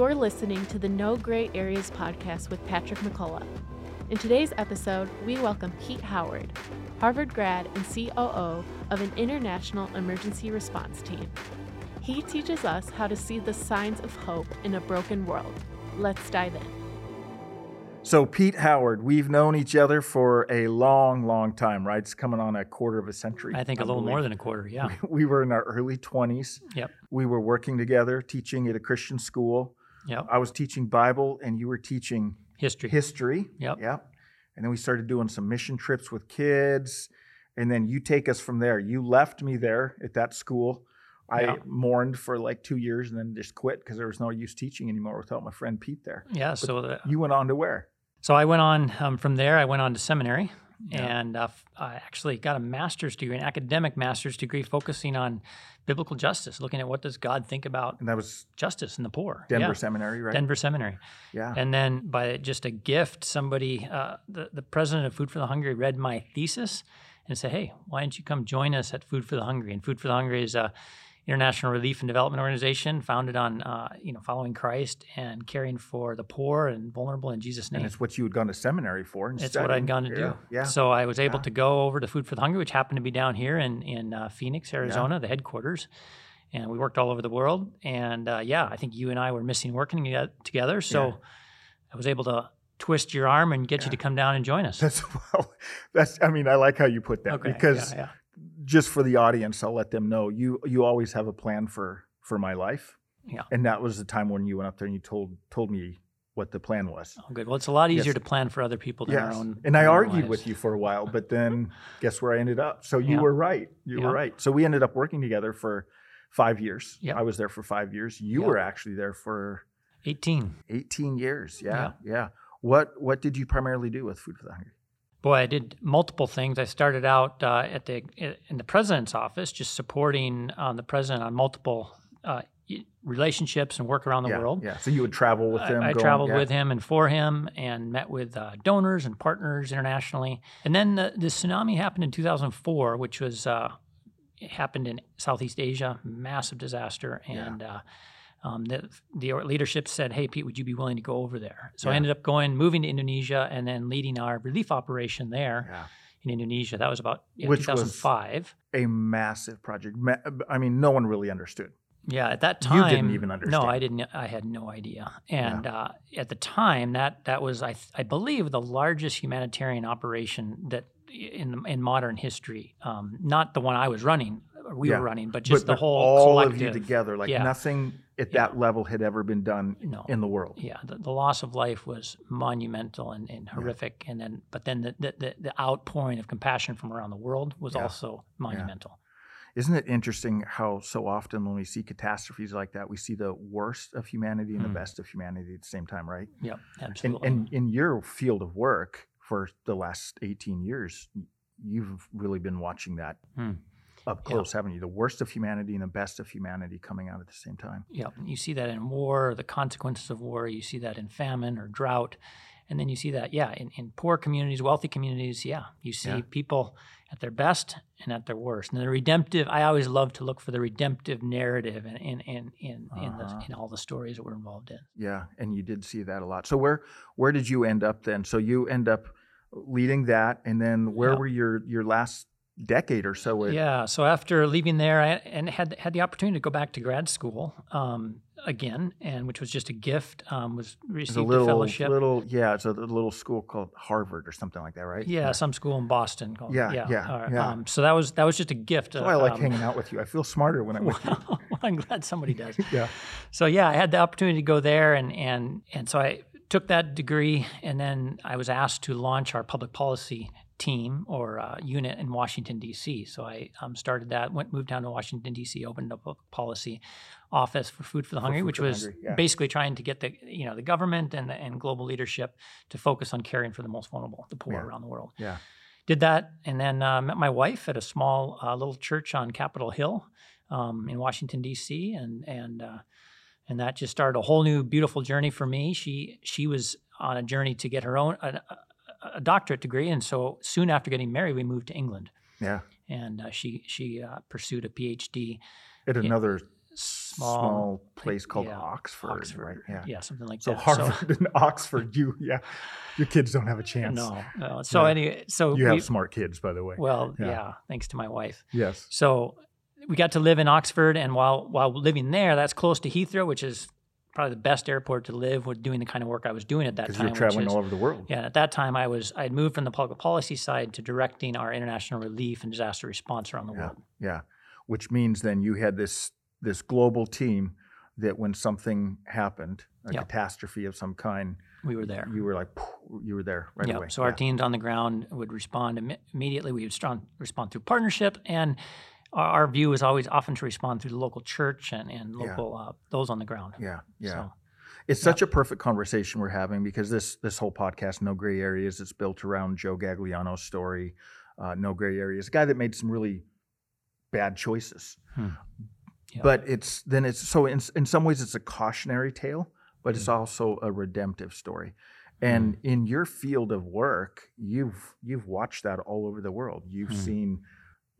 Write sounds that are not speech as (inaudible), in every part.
You're listening to the No Gray Areas podcast with Patrick McCullough. In today's episode, we welcome Pete Howard, Harvard grad and COO of an international emergency response team. He teaches us how to see the signs of hope in a broken world. Let's dive in. So, Pete Howard, we've known each other for a long, long time, right? It's coming on a quarter of a century. I think a little more than a quarter, yeah. (laughs) We were in our early 20s. Yep. We were working together, teaching at a Christian school. Yep. I was teaching Bible, and you were teaching History. history. Yep. Yep. And then we started doing some mission trips with kids. And then you take us from there. You left me there at that school. I Yeah. mourned for like two years and then just quit because there was no use teaching anymore without my friend Pete there. Yeah. So, the, You went on to where? so I went on um, from there. I went on to seminary, Yeah. and uh, I actually got a master's degree, an academic master's degree, focusing on biblical justice, looking at what does God think about And that was justice and the poor. Denver Yeah. Seminary, right? Denver Seminary. Yeah. And then by just a gift, somebody, uh, the, the president of Food for the Hungry, read my thesis and said, "Hey, why don't you come join us at Food for the Hungry?" And Food for the Hungry is a international relief and development organization founded on, uh, you know, following Christ and caring for the poor and vulnerable in Jesus' name. and it's what you had gone to seminary for. And It's what I'd gone to yeah. do. Yeah. So I was able Yeah. to go over to Food for the Hungry, which happened to be down here in in uh, Phoenix, Arizona, the headquarters. And we worked all over the world. And uh, yeah, I think you and I were missing working together. So Yeah. I was able to twist your arm and get you to come down and join us. That's (laughs) well. That's. I mean, I like how you put that okay. because yeah, yeah. Just for the audience, I'll let them know you. You always have a plan for for my life. Yeah. And that was the time when you went up there and you told told me what the plan was. Oh, good. Well, it's a lot easier Yes. to plan for other people than our Yes. own. And I argued lives. with you for a while, but then (laughs) guess where I ended up? So you Yeah. were right. You Yeah. were right. So we ended up working together for five years. Yep. I was there for five years. You Yep. were actually there for 18. 18 years. Yeah, yeah. What what did you primarily do with Food for the Hungry? Boy, I did multiple things. I started out uh, at the in the president's office, just supporting um, the president on multiple uh, relationships and work around the yeah, world. Yeah. So you would travel with I- them. I, going- traveled yeah. with him and for him, and met with uh, donors and partners internationally. And then the, the tsunami happened in 2004, which was uh, happened in Southeast Asia, massive disaster, Yeah. and. Uh, um, the, the leadership said, "Hey, Pete, would you be willing to go over there?" So I ended up going, moving to Indonesia, and then leading our relief operation there Yeah. in Indonesia. That was about yeah, Which was- 2005. A massive project. I mean, no one really understood. Yeah, at that time, You didn't even understand. No. I didn't. I had no idea. And uh, at the time, that that was, I, th- I believe, the largest humanitarian operation that in in modern history. Um, not the one I was running, we Yeah. were running, but just but, the but whole all collective. of you together, like Yeah. nothing at Yeah. that level had ever been done No. in the world. yeah, the, the loss of life was monumental and, and horrific, and then but then the, the the outpouring of compassion from around the world was Yeah. also monumental. Isn't it interesting how so often when we see catastrophes like that, we see the worst of humanity and Hmm. the best of humanity at the same time, right? Yep, And, absolutely. and in your field of work for the last 18 years, you've really been watching that Hmm. Up Yeah. haven't you? The worst of humanity and the best of humanity coming out at the same time. Yeah, you see that in war, the consequences of war. You see that in famine or drought, and then you see that, yeah, in, in poor communities, wealthy communities. Yeah, you see Yeah. people at their best and at their worst. And the redemptive, I always love to look for the redemptive narrative in in in in, in, the, Uh-huh. in all the stories that we're involved in. Yeah, and you did see that a lot. So where where did you end up then? So you end up leading that, and then where Yeah. were your your last decade or so? Yeah. So after leaving there, I and had had the opportunity to go back to grad school um, again, and which was just a gift. Um, was received a little, fellowship. little, yeah, it's a little school called Harvard or something like that, right? yeah, some school in Boston. Called, Yeah, yeah, yeah, uh, yeah. Um, so that was that was just a gift. That's why I like um, hanging out with you. I feel smarter when I'm with you. (laughs) well, I'm glad somebody does. (laughs) Yeah. So yeah, I had the opportunity to go there, and and and so I took that degree, and then I was asked to launch our public policy team or uh, unit in Washington D.C. So I um, started that, went moved down to Washington D.C., opened up a policy office for Food for the Hungry, Food which was Hungry, yeah. basically trying to get the you know the government and the, and global leadership to focus on caring for the most vulnerable, the poor Yeah. around the world Yeah. did that and then uh, met my wife at a small uh, little church on Capitol Hill um, in Washington D.C. and and uh, and that just started a whole new beautiful journey for me. She she was on a journey to get her own a, a- doctorate degree, and so soon after getting married, we moved to England, Yeah. and uh, she she uh, pursued a PhD At another small, small place called yeah, Oxford, Oxford, right? Yeah. yeah, something like So that. Harvard and Oxford, you yeah, your kids don't have a chance. no, no. (laughs) So Yeah. anyway, so you we, have smart kids, by the way. well, Yeah. yeah. thanks to my wife. yes. So we got to live in Oxford, and while while living there, that's close to Heathrow, which is probably the best airport to live with doing the kind of work I was doing at that time. Because you're traveling is, all over the world. Yeah, at that time I was I had moved from the public policy side to directing our international relief and disaster response around the Yeah. world. Yeah. Which means then you had this this global team that when something happened, a Yeah. catastrophe of some kind, We were there. you were like you were there right yeah. away. So our teams on the ground would respond imme- immediately. We would strong, respond through partnership, and our, our view is always often to respond through the local church and, and Yeah. local uh, those on the ground. Yeah. Yeah. So, It's such a perfect conversation we're having because this this whole podcast, No Gray Areas, it's built around Joe Gagliano's story. Uh, no Gray Areas, a guy that made some really bad choices. Hmm. Yeah. But it's then it's so in in some ways it's a cautionary tale, but it's Hmm. also a redemptive story. And in your field of work, you've you've watched that all over the world. You've Hmm. seen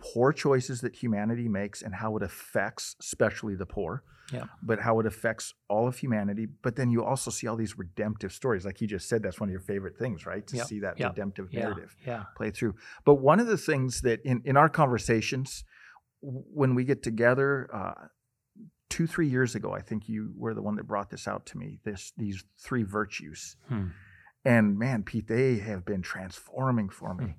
poor choices that humanity makes and how it affects especially the poor Yeah. but how it affects all of humanity. But then you also see all these redemptive stories. Like you just said, that's one of your favorite things, right? To Yep, see that yep, redemptive yeah, narrative yeah, play through. But one of the things that in, in our conversations, when we get together, uh, two, three years ago, I think you were the one that brought this out to me, this these three virtues. Hmm. And man, Pete, they have been transforming for me. Hmm.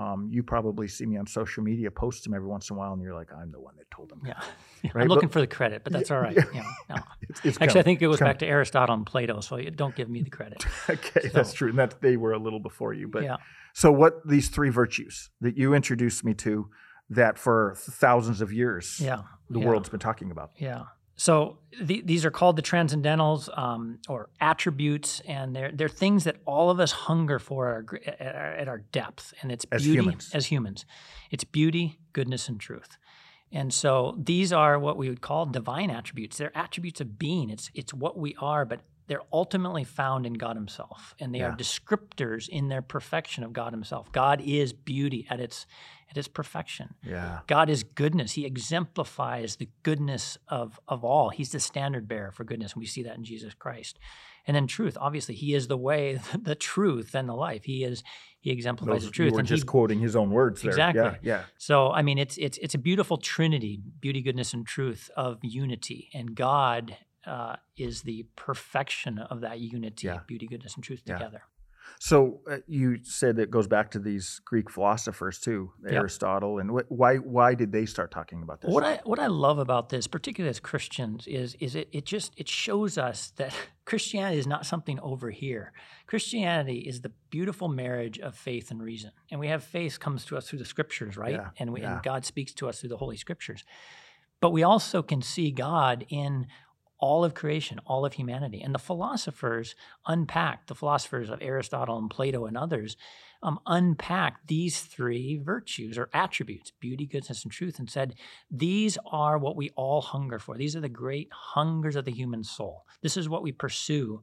Um, you probably see me on social media, post them every once in a while, and you're like, I'm the one that told them. yeah. (laughs) Right, I'm looking but- for the credit, but that's all right. (laughs) yeah. Yeah, no. (laughs) It's, it's Actually, I think it goes back to Aristotle and Plato, so don't give me the credit. Okay, that's true. And that they were a little before you. But yeah, so what these three virtues that you introduced me to that for thousands of years yeah. the yeah. world's been talking about. Yeah. So the, these are called the transcendentals um, or attributes, and they're they're things that all of us hunger for at our, at our, at our depth, and it's As beauty humans. as humans. It's beauty, goodness, and truth. And so these are what we would call divine attributes. They're attributes of being. It's it's what we are, but they're ultimately found in God Himself, and they Yeah. are descriptors in their perfection of God Himself. God is beauty at its at its perfection. Yeah. God is goodness. He exemplifies the goodness of, of all. He's the standard bearer for goodness. And we see that in Jesus Christ. And then truth, obviously, he is the way, (laughs) the truth, and the life. He is he exemplifies Those, the truth. You were and just he, quoting his own words there. Exactly. Yeah. Yeah. so I mean it's it's it's a beautiful trinity, beauty, goodness, and truth of unity. And God uh, is the perfection of that unity, Yeah. beauty, goodness, and truth Yeah. together. So uh, you said it goes back to these Greek philosophers too, Yep. Aristotle, and wh- why why did they start talking about this? What I what I love about this, particularly as Christians, is is it it just it shows us that (laughs) Christianity is not something over here. Christianity is the beautiful marriage of faith and reason, and we have faith comes to us through the Scriptures, right? Yeah, and we yeah. and God speaks to us through the Holy Scriptures. But we also can see God in all of creation, all of humanity, and the philosophers unpacked the philosophers of Aristotle and Plato and others um, unpacked these three virtues or attributes beauty, goodness, and truth and said, These are what we all hunger for. These are the great hungers of the human soul. This is what we pursue.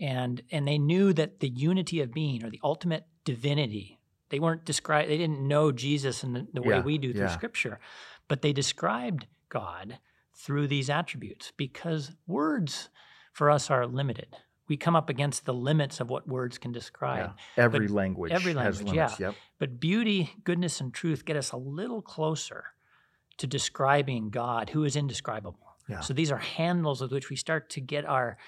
And, and they knew that the unity of being or the ultimate divinity, they weren't described, they didn't know Jesus in the, the way Yeah, we do through yeah. Scripture, but they described God through these attributes because words for us are limited. We come up against the limits of what words can describe. Yeah. Every but language every has language, limits. yeah. Yep. But beauty, goodness, and truth get us a little closer to describing God, who is indescribable. Yeah. So these are handles with which we start to get our,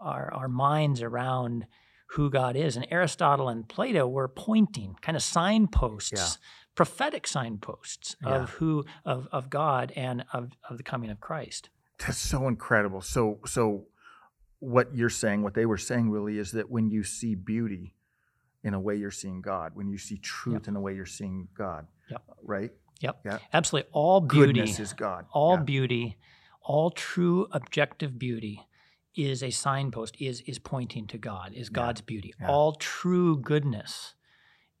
our, our minds around who God is. And Aristotle and Plato were pointing, kind of signposts, Yeah. Prophetic signposts Yeah. of who of, of God and of, of the coming of Christ. That's so incredible. So so what you're saying, what they were saying really is that when you see beauty in a way you're seeing God, when you see truth in a way you're seeing God. Yep. Right? Yep. Yeah. Absolutely. All beauty. Goodness is God. all Yeah. beauty, all true objective beauty is a signpost, is is pointing to God, is Yeah, God's beauty. All true goodness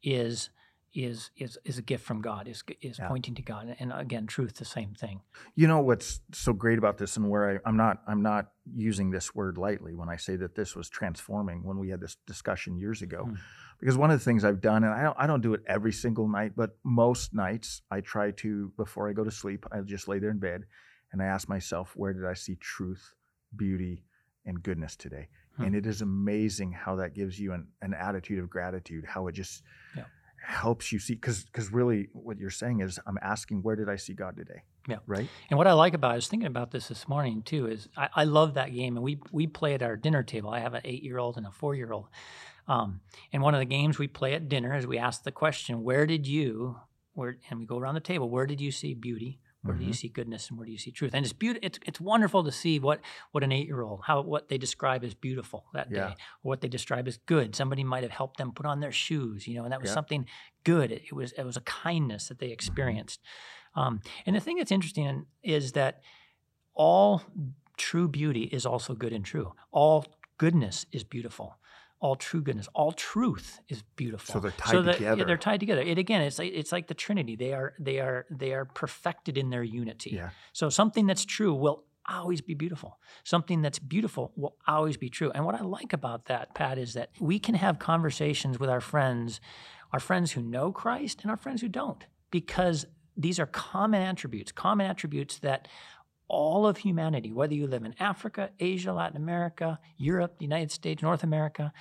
is is is is a gift from God, is is Yeah. pointing to God. And again, truth, the same thing. You know what's so great about this, and where I, I'm not I'm not using this word lightly when I say that this was transforming when we had this discussion years ago, Hmm. because one of the things I've done, and I don't I don't do it every single night, but most nights I try to before I go to sleep, I just lay there in bed, and I ask myself, where did I see truth, beauty, and goodness today? Hmm. And it is amazing how that gives you an, an attitude of gratitude, how it just Yeah. Helps you see. Because because really, what you're saying is, I'm asking, where did I see God today? Yeah. Right. And what I like about, I was thinking about this this morning too, is I, I love that game, and we we play at our dinner table. I have an eight year old and a four year old, um, and one of the games we play at dinner is we ask the question, "Where did you?" Where and we go around the table. Where did you see beauty? Where do you Mhm. see goodness, and where do you see truth? And it's beautiful. It's it's wonderful to see what what an eight year old how what they describe as beautiful that Yeah. day, or what they describe as good. Somebody might have helped them put on their shoes, you know, and that was Yeah. something good. It, it was it was a kindness that they Mm-hmm. experienced. Um, and the thing that's interesting is that all true beauty is also good and true. All goodness is beautiful. All true goodness, all truth is beautiful. So they're tied that- yeah, together. they're tied together. It again, it's like, it's like the Trinity. They are they are they are perfected in their unity. Yeah. So something that's true will always be beautiful. Something that's beautiful will always be true. And what I like about that, Pat, is that we can have conversations with our friends, our friends who know Christ and our friends who don't, because these are common attributes, common attributes that all of humanity, whether you live in Africa, Asia, Latin America, Europe, the United States, North America,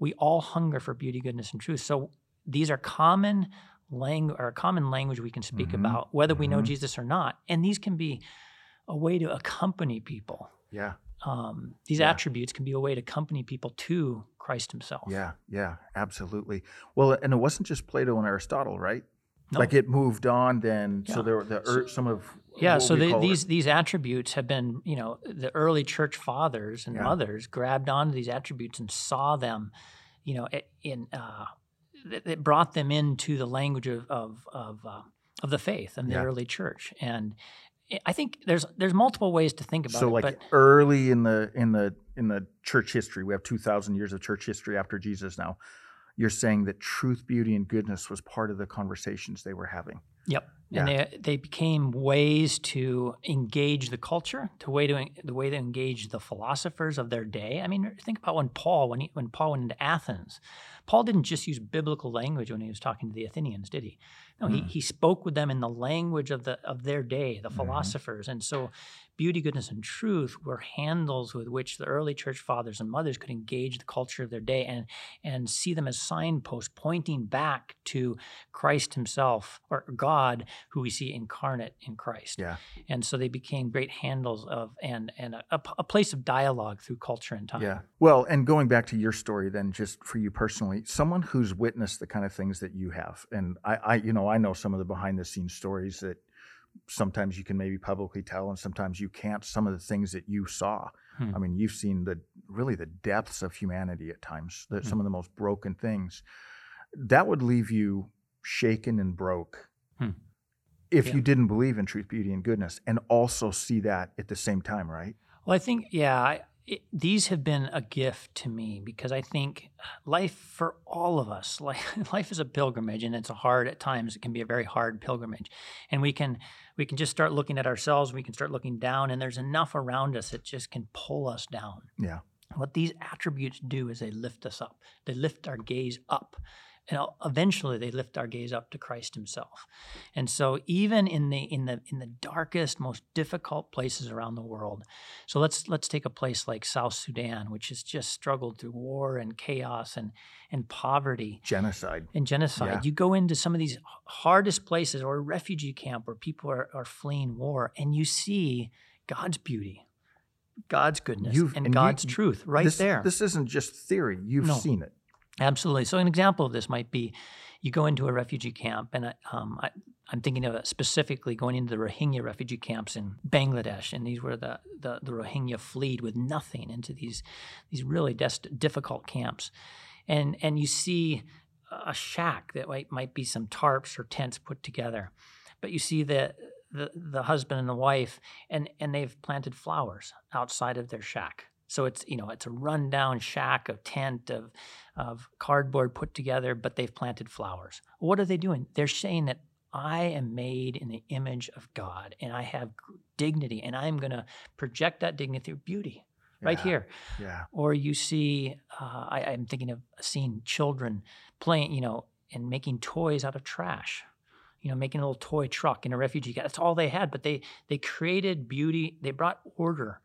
we all hunger for beauty, goodness, and truth. So these are common language or common language we can speak Mhm. about, whether we know Mhm. Jesus or not. And these can be a way to accompany people. Yeah. Um, these Yeah. attributes can be a way to accompany people to Christ Himself. Yeah. Yeah. Absolutely. Well, and it wasn't just Plato and Aristotle, right? No. Like it moved on then. So there were the er, some of Yeah, so the, these these attributes have been, you know, the early church fathers and Yeah. mothers grabbed onto these attributes and saw them, you know, in uh, it it brought them into the language of of of, uh, of the faith and the Yeah. early church. And I- I think there's there's multiple ways to think about so it. So like early in the in the in the church history we have 2000 years of church history after jesus now you're saying that truth beauty and goodness was part of the conversations they were having Yep. And they they became ways to engage the culture, to way to the way to engage the philosophers of their day. I mean, think about when Paul when he, when Paul went into Athens. Paul didn't just use biblical language when he was talking to the Athenians, did he? No, he, Mm. he spoke with them in the language of the of their day, the Mhm. philosophers. And so beauty, goodness, and truth were handles with which the early church fathers and mothers could engage the culture of their day and and see them as signposts pointing back to Christ himself or God who we see incarnate in Christ. Yeah. And so they became great handles of and and a, a place of dialogue through culture and time. yeah well and going back to your story then just for you personally someone who's witnessed the kind of things that you have and i i you know i know some of the behind the scenes stories that sometimes you can maybe publicly tell and sometimes you can't some of the things that you saw Hmm. i mean you've seen the really the depths of humanity at times the, Hmm. some of the most broken things that would leave you shaken and broke Hmm. if Yeah. you didn't believe in truth beauty and goodness and also see that at the same time right Well, I think, yeah, I, it, these have been a gift to me because I think life for all of us, (laughs) life, life is a pilgrimage, and it's a hard at times. It can be a very hard pilgrimage, and we can we can just start looking at ourselves. We can start looking down, and there's enough around us that just can pull us down. yeah What these attributes do is they lift us up. They lift our gaze up. And eventually they lift our gaze up to Christ himself. And so even in the in the in the darkest, most difficult places around the world. So let's let's take a place like South Sudan, which has just struggled through war and chaos and and poverty genocide and genocide. Yeah. You go into some of these hardest places or a refugee camp where people are, are fleeing war and you see God's beauty, God's goodness, You've- and, and you- God's truth right this, there. This isn't just theory. You've No. seen it. Absolutely. So an example of this might be you go into a refugee camp, and um, I, I'm thinking of specifically going into the Rohingya refugee camps in Bangladesh, and these were the, the, the Rohingya fled with nothing into these these really difficult camps, and and you see a shack that might, might be some tarps or tents put together, but you see the the, the husband and the wife, and and they've planted flowers outside of their shack. So it's you know it's a rundown shack of tent of of cardboard put together, but they've planted flowers. What are they doing? They're saying that I am made in the image of God and I have dignity and I'm going to project that dignity through beauty right Yeah, here. Yeah. Or you see, uh, I, I'm thinking of seeing children playing, you know, and making toys out of trash. you know, making a little toy truck in a refugee camp. That's all they had, but they they created beauty. They brought order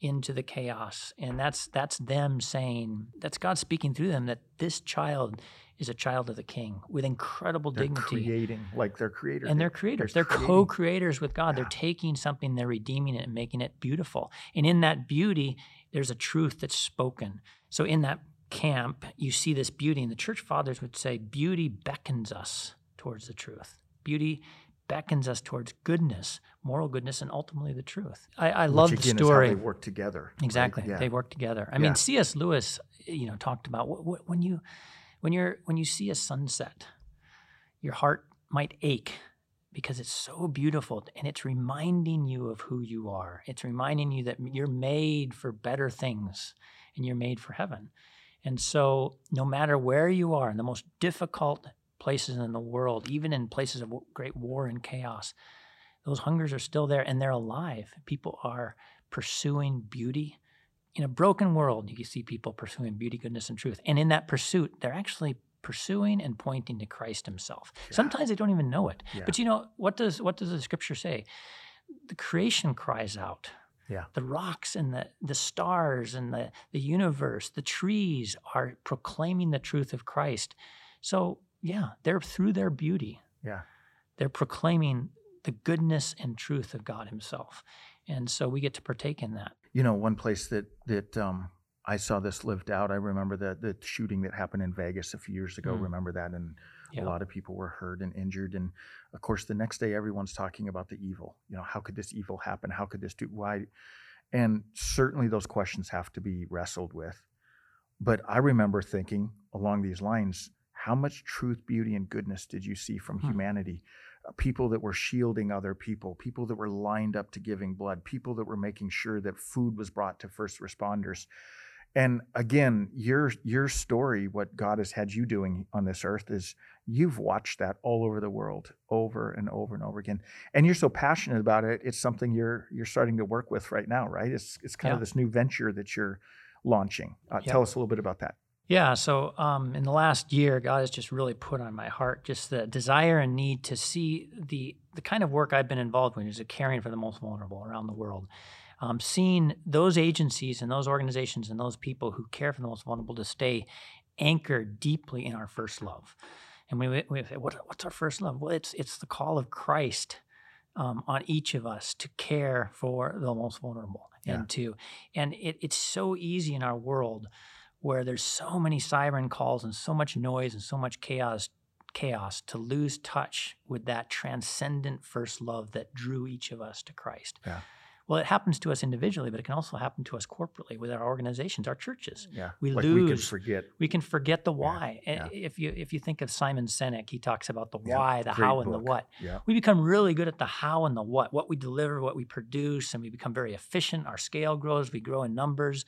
into the chaos, and that's that's them saying that's God speaking through them that this child is a child of the King with incredible They're dignity. creating like their creator. And they're creators. They're, creating. co-creators with God. They're taking something, they're redeeming it and making it beautiful. And in that beauty, there's a truth that's spoken. So in that camp, you see this beauty, and the church fathers would say, beauty beckons us towards the truth. Beauty beckons us towards goodness, moral goodness, and ultimately the truth. I, I Which love the again story. Is how they work together. right? Exactly. Yeah. They work together. I Yeah. mean, C.S. Lewis, you know, talked about wh- wh- when you when you're when you see a sunset, your heart might ache because it's so beautiful and it's reminding you of who you are. It's reminding you that you're made for better things and you're made for heaven. And so, no matter where you are in the most difficult places in the world, even in places of great war and chaos, those hungers are still there and they're alive. People are pursuing beauty. In a broken world, you can see people pursuing beauty, goodness, and truth. And in that pursuit, they're actually pursuing and pointing to Christ Himself. Yeah. Sometimes they don't even know it. Yeah. But you know, what does what does the scripture say? The creation cries out. Yeah. The rocks and the, the stars and the, the universe, the trees are proclaiming the truth of Christ. So yeah, they're through their beauty, Yeah. they're proclaiming the goodness and truth of God Himself. And so we get to partake in that. You know, one place that that um, I saw this lived out. I remember the the shooting that happened in Vegas a few years ago. Mm. Remember that, and Yeah. a lot of people were hurt and injured. And of course, the next day, everyone's talking about the evil. You know, how could this evil happen? How could this do? Why? And certainly, those questions have to be wrestled with. But I remember thinking along these lines: How much truth, beauty, and goodness did you see from Hmm. humanity? Uh, People that were shielding other people, people that were lined up to giving blood, people that were making sure that food was brought to first responders. And again, your your story, what God has had you doing on this earth, is you've watched that all over the world, over and over and over again. And you're so passionate about it. It's something you're you're starting to work with right now, right? It's it's kind of this new venture that you're launching. Uh, Yeah. Tell us a little bit about that. Yeah, so um, in the last year, God has just really put on my heart just the desire and need to see the the kind of work I've been involved with, which is caring for the most vulnerable around the world. Um, seeing those agencies and those organizations and those people who care for the most vulnerable to stay anchored deeply in our first love. And we, we say, what, what's our first love? Well, it's it's the call of Christ um, on each of us to care for the most vulnerable Yeah. and to and it, it's so easy in our world where there's so many siren calls and so much noise and so much chaos chaos to lose touch with that transcendent first love that drew each of us to Christ. Yeah. Well, it happens to us individually, but it can also happen to us corporately with our organizations, our churches. Yeah, We like we can lose- forget. We can forget the why. yeah. And If you if you think of Simon Sinek, he talks about the Yeah, why, the great how, and the what. Yeah, We become really good at the how and the what, what we deliver, what we produce, and we become very efficient. Our scale grows, we grow in numbers.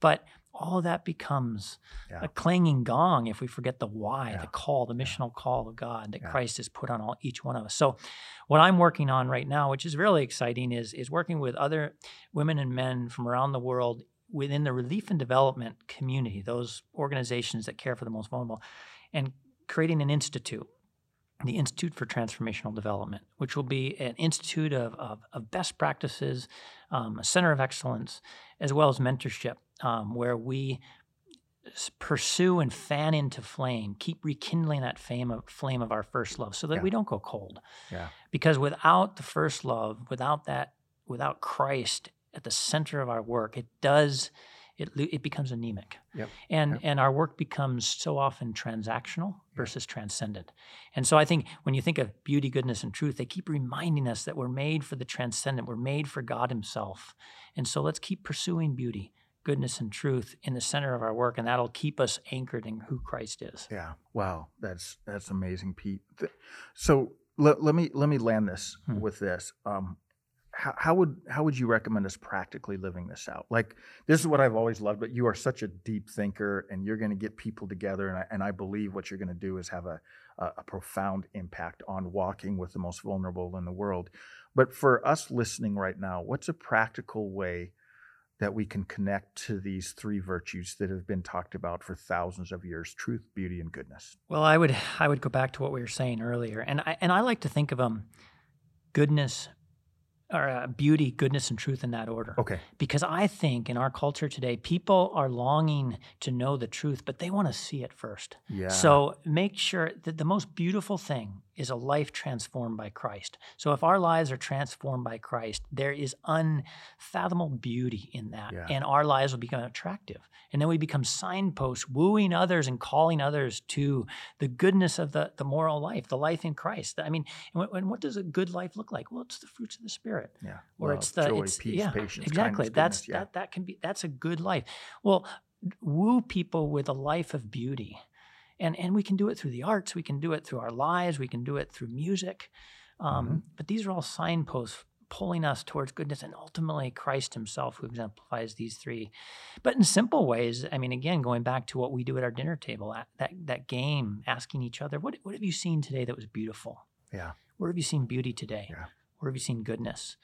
But all that becomes Yeah. a clanging gong if we forget the why, Yeah. the call, the missional call of God that Yeah. Christ has put on all, each one of us. So, what I'm working on right now, which is really exciting, is is working with other women and men from around the world within the relief and development community, those organizations that care for the most vulnerable, and creating an institute the Institute for Transformational Development, which will be an institute of, of, of best practices, um, a center of excellence, as well as mentorship, um, where we pursue and fan into flame, keep rekindling that flame of, flame of our first love so that Yeah. we don't go cold. Yeah. Because without the first love, without that, without Christ at the center of our work, it does, it, it becomes anemic. Yep. And, Yep. and our work becomes so often transactional versus transcendent. And so I think when you think of beauty, goodness, and truth, they keep reminding us that we're made for the transcendent, we're made for God Himself. And so let's keep pursuing beauty, goodness, and truth in the center of our work, and that'll keep us anchored in who Christ is. Yeah. Wow. That's that's amazing, Pete. So let, let me let me land this Hmm. with this. Um, how, how would how would you recommend us practically living this out? Like this is what I've always loved. But you are such a deep thinker, and you're going to get people together, and I, and I believe what you're going to do is have a, a a profound impact on walking with the most vulnerable in the world. But for us listening right now, what's a practical way that we can connect to these three virtues that have been talked about for thousands of years truth beauty and goodness Well, I would I would go back to what we were saying earlier, and I and I like to think of them goodness or uh, beauty, goodness, and truth in that order. okay Because I think in our culture today, people are longing to know the truth, but they want to see it first. yeah So make sure that the most beautiful thing is a life transformed by Christ. So if our lives are transformed by Christ, there is unfathomable beauty in that. Yeah. And our lives will become attractive. And then we become signposts, wooing others and calling others to the goodness of the, the moral life, the life in Christ. I mean, and what, and what does a good life look like? Well, it's the fruits of the Spirit yeah or Love, it's the joy it's, peace yeah, patience exactly kindness, that's goodness, yeah. that that can be that's a good life well woo people with a life of beauty and and we can do it through the arts we can do it through our lives we can do it through music um, Mm-hmm. but these are all signposts pulling us towards goodness and ultimately christ himself who exemplifies these three but in simple ways i mean again going back to what we do at our dinner table that that, game asking each other what, what have you seen today that was beautiful Yeah. where have you seen beauty today Yeah. where have you seen goodness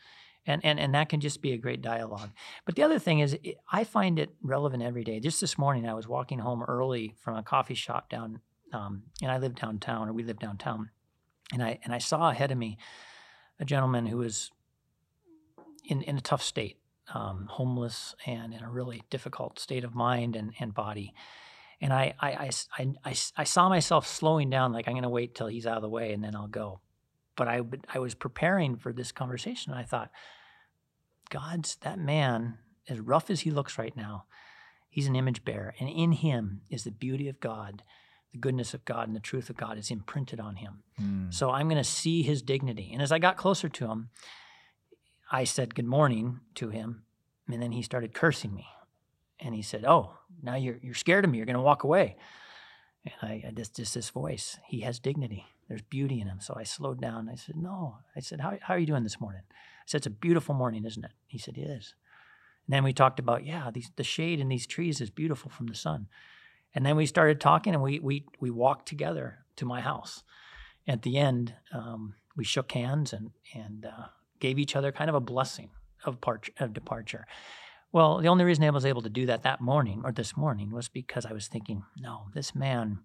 and and and that can just be a great dialogue. But the other thing is it, i find it relevant every day. Just this morning i was walking home early from a coffee shop down um, and i live downtown or we live downtown and i and i saw ahead of me a gentleman who was in in a tough state um, homeless and in a really difficult state of mind and, and body. And I, I, I, I, I, I saw myself slowing down like i'm going to wait till he's out of the way and then i'll go but I, I was preparing for this conversation and I thought, God's that man, as rough as he looks right now, he's an image bearer. And in him is the beauty of God, the goodness of God, and the truth of God is imprinted on him. Mm. So I'm going to see his dignity. And as I got closer to him, I said good morning to him. And then he started cursing me. And he said, Oh, now you're, you're scared of me. You're going to walk away. And I, I just, just this voice, he has dignity. There's beauty in him. So I slowed down. I said, No. I said, How, how are you doing this morning? I said, It's a beautiful morning, isn't it? He said, It is. And then we talked about, yeah, these, the shade in these trees is beautiful from the sun. And then we started talking and we, we, we walked together to my house. At the end, um, we shook hands and, and uh, gave each other kind of a blessing of, part, of departure. Well, the only reason I was able to do that that morning or this morning was because I was thinking, no, this man,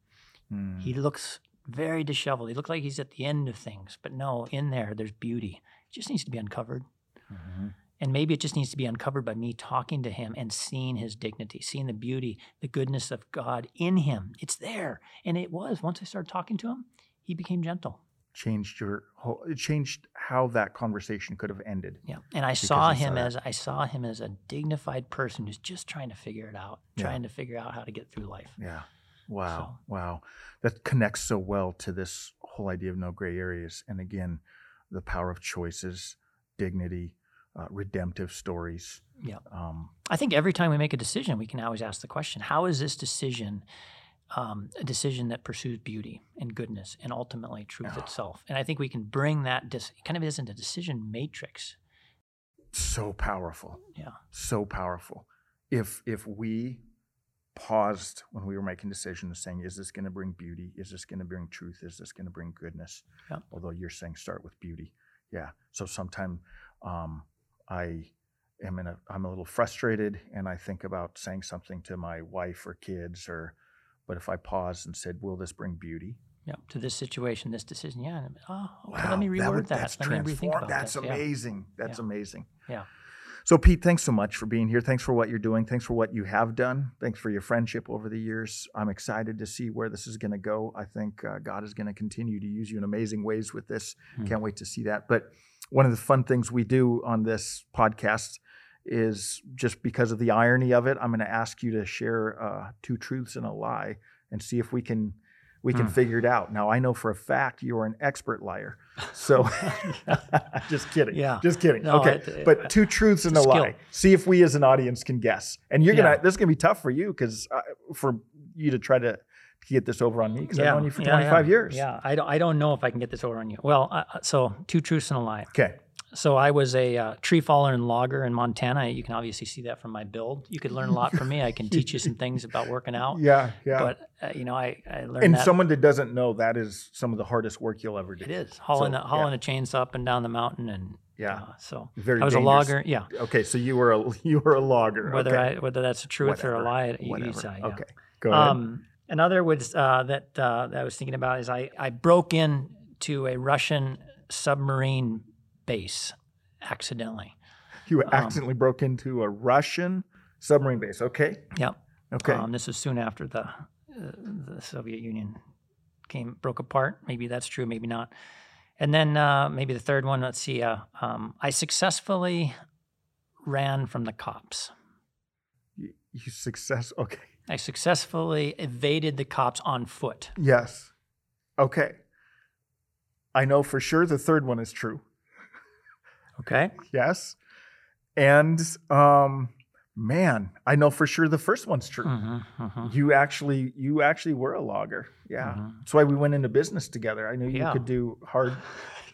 Mm. he looks very disheveled. He looked like he's at the end of things, but no, in there, there's beauty. It just needs to be uncovered. Mhm. And maybe it just needs to be uncovered by me talking to him and seeing his dignity, seeing the beauty, the goodness of God in him. It's there. And it was. Once I started talking to him, he became gentle. changed your whole it changed how that conversation could have ended Yeah. And I saw him as I saw him as a dignified person who's just trying to figure it out, Yeah. trying to figure out how to get through life. Yeah. Wow. Wow. That connects so well to this whole idea of no gray areas. And again, the power of choices, dignity, uh, redemptive stories. Yeah. Um, I think every time we make a decision, we can always ask the question how is this decision um, a decision that pursues beauty and goodness and ultimately truth Yeah. itself? And I think we can bring that dis- kind of isn't a decision matrix. so powerful. Yeah. So powerful. If if we paused when we were making decisions saying, is this going to bring beauty? Is this going to bring truth? Is this going to bring goodness? Yeah. Although you're saying start with beauty. Yeah. So sometimes um, I am in a I'm a little frustrated and I think about saying something to my wife or kids or but if I paused and said, Will this bring beauty? Yeah. To this situation, this decision. Yeah. and, Oh, okay, Wow, let me reword would- that. That's Let me rethink about That's this. Yeah. amazing. That's Yeah. amazing. Yeah. So, Pete, thanks so much for being here. Thanks for what you're doing. Thanks for what you have done. Thanks for your friendship over the years. I'm excited to see where this is going to go. I think uh, God is going to continue to use you in amazing ways with this. Hmm. Can't wait to see that. But one of the fun things we do on this podcast is just because of the irony of it, I'm going to ask you to share uh, two truths and a lie and see if we can we can Hmm. figure it out. Now I know for a fact you are an expert liar. So (laughs) just kidding. Yeah. Just kidding. No, okay. it- but two truths and a a lie. See if we as an audience can guess. And you're gonna this is gonna be tough for you because uh, for you to try to get this over on me because I've known you for yeah, 25 yeah. years. Yeah, I don't, I don't know if I can get this over on you. Well, uh, uh, so two truths and a lie. Okay. So I was a uh, tree faller and logger in Montana. You can obviously see that from my build. You could learn a lot from me. I can teach you some things about working out. Yeah. Yeah. But uh, you know, I, I learned and that someone that doesn't know that is some of the hardest work you'll ever do. it is hauling So, a, hauling a chainsaw up and down the mountain and Yeah. Uh, so Very I was a logger. Yeah. Okay, so you were a (laughs) you were a logger. Whether okay. I whether that's the truth or a Whatever. lie, you Whatever. decide. yeah. Okay, go ahead. Um, another was uh, that uh, that I was thinking about is I, I broke in to a Russian submarine base accidentally. you um, accidentally broke into a Russian submarine base. Okay. Yep. Okay. Um, this was soon after the uh, the Soviet Union came broke apart. Maybe that's true. Maybe not. And then uh, maybe the third one. Let's see. Uh, um, I successfully ran from the cops. you, you success. Okay. I successfully evaded the cops on foot. Yes. Okay. I know for sure the third one is true. Okay. Yes. And um man, I know for sure the first one's true. hmm hmm You actually you actually were a logger. Yeah. Mhm. That's why we went into business together. I knew you Yeah. could do hard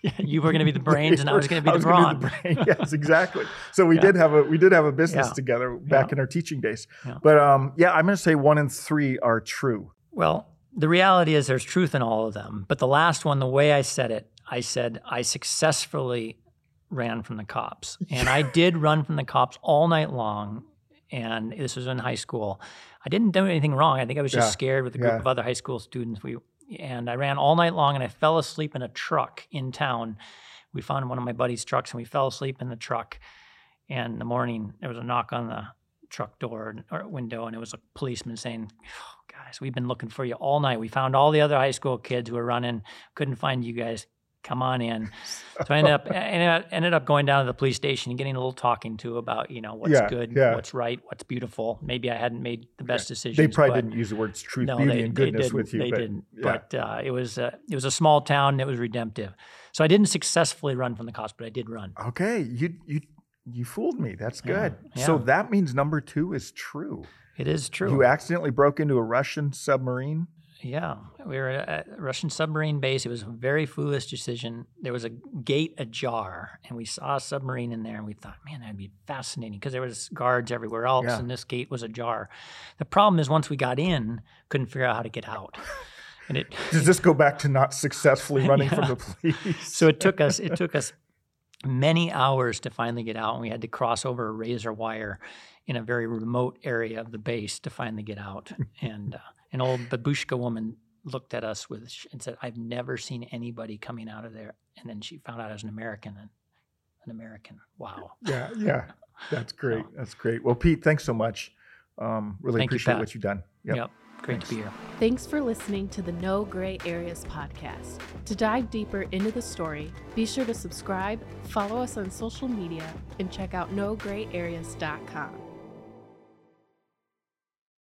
(laughs) you were going to be the brains, and I was going (laughs) to be the brawn. brain. Yes, exactly. (laughs) So we Yeah. did have a we did have a business Yeah. together back in our teaching days. But um yeah, I'm gonna say one and three are true. Well, the reality is there's truth in all of them. But the last one, the way I said it, I said I successfully ran from the cops. (laughs) And I did run from the cops all night long. And this was in high school. I didn't do anything wrong. I think I was just Yeah. scared with a group Yeah. of other high school students. We and I ran all night long and I fell asleep in a truck in town. We found one of my buddy's trucks and we fell asleep in the truck. And in the morning there was a knock on the truck door or window and it was a policeman saying, oh, guys, we've been looking for you all night. We found all the other high school kids who were running, couldn't find you guys. Come on in. (laughs) So I ended up ended up- going down to the police station and getting a little talking to about you know what's Yeah, good, yeah. what's right, what's beautiful. Maybe I hadn't made the best decisions. They probably didn't use the words truth, no, beauty, they, and goodness didn't, with you. They but, didn't. yeah. But uh, it was a, it was a small town. And it was redemptive. So I didn't successfully run from the cops, but I did run. Okay, you you you fooled me. That's Yeah, good. So that means number two is true. It is true. You accidentally broke into a Russian submarine. Yeah, we were at a Russian submarine base. It was a very foolish decision. There was a gate ajar, and we saw a submarine in there, and we thought, man, that'd be fascinating because there was guards everywhere else, Yeah. and this gate was ajar. The problem is, once we got in, couldn't figure out how to get out, and it (laughs) Does this go back to not successfully (laughs) running from the police? so it took us it (laughs) took us many hours to finally get out and we had to cross over a razor wire in a very remote area of the base to finally get out and uh, an old babushka woman looked at us with and said i've never seen anybody coming out of there and then she found out i was an american and an american wow yeah, yeah. (laughs) That's great. That's great. Well, Pete, thanks so much. Um, really Thank you, appreciate what you've done. yep, great to be here Thanks for listening to the No Gray Areas podcast. To dive deeper into the story, be sure to subscribe, follow us on social media, and check out nograyareas.com.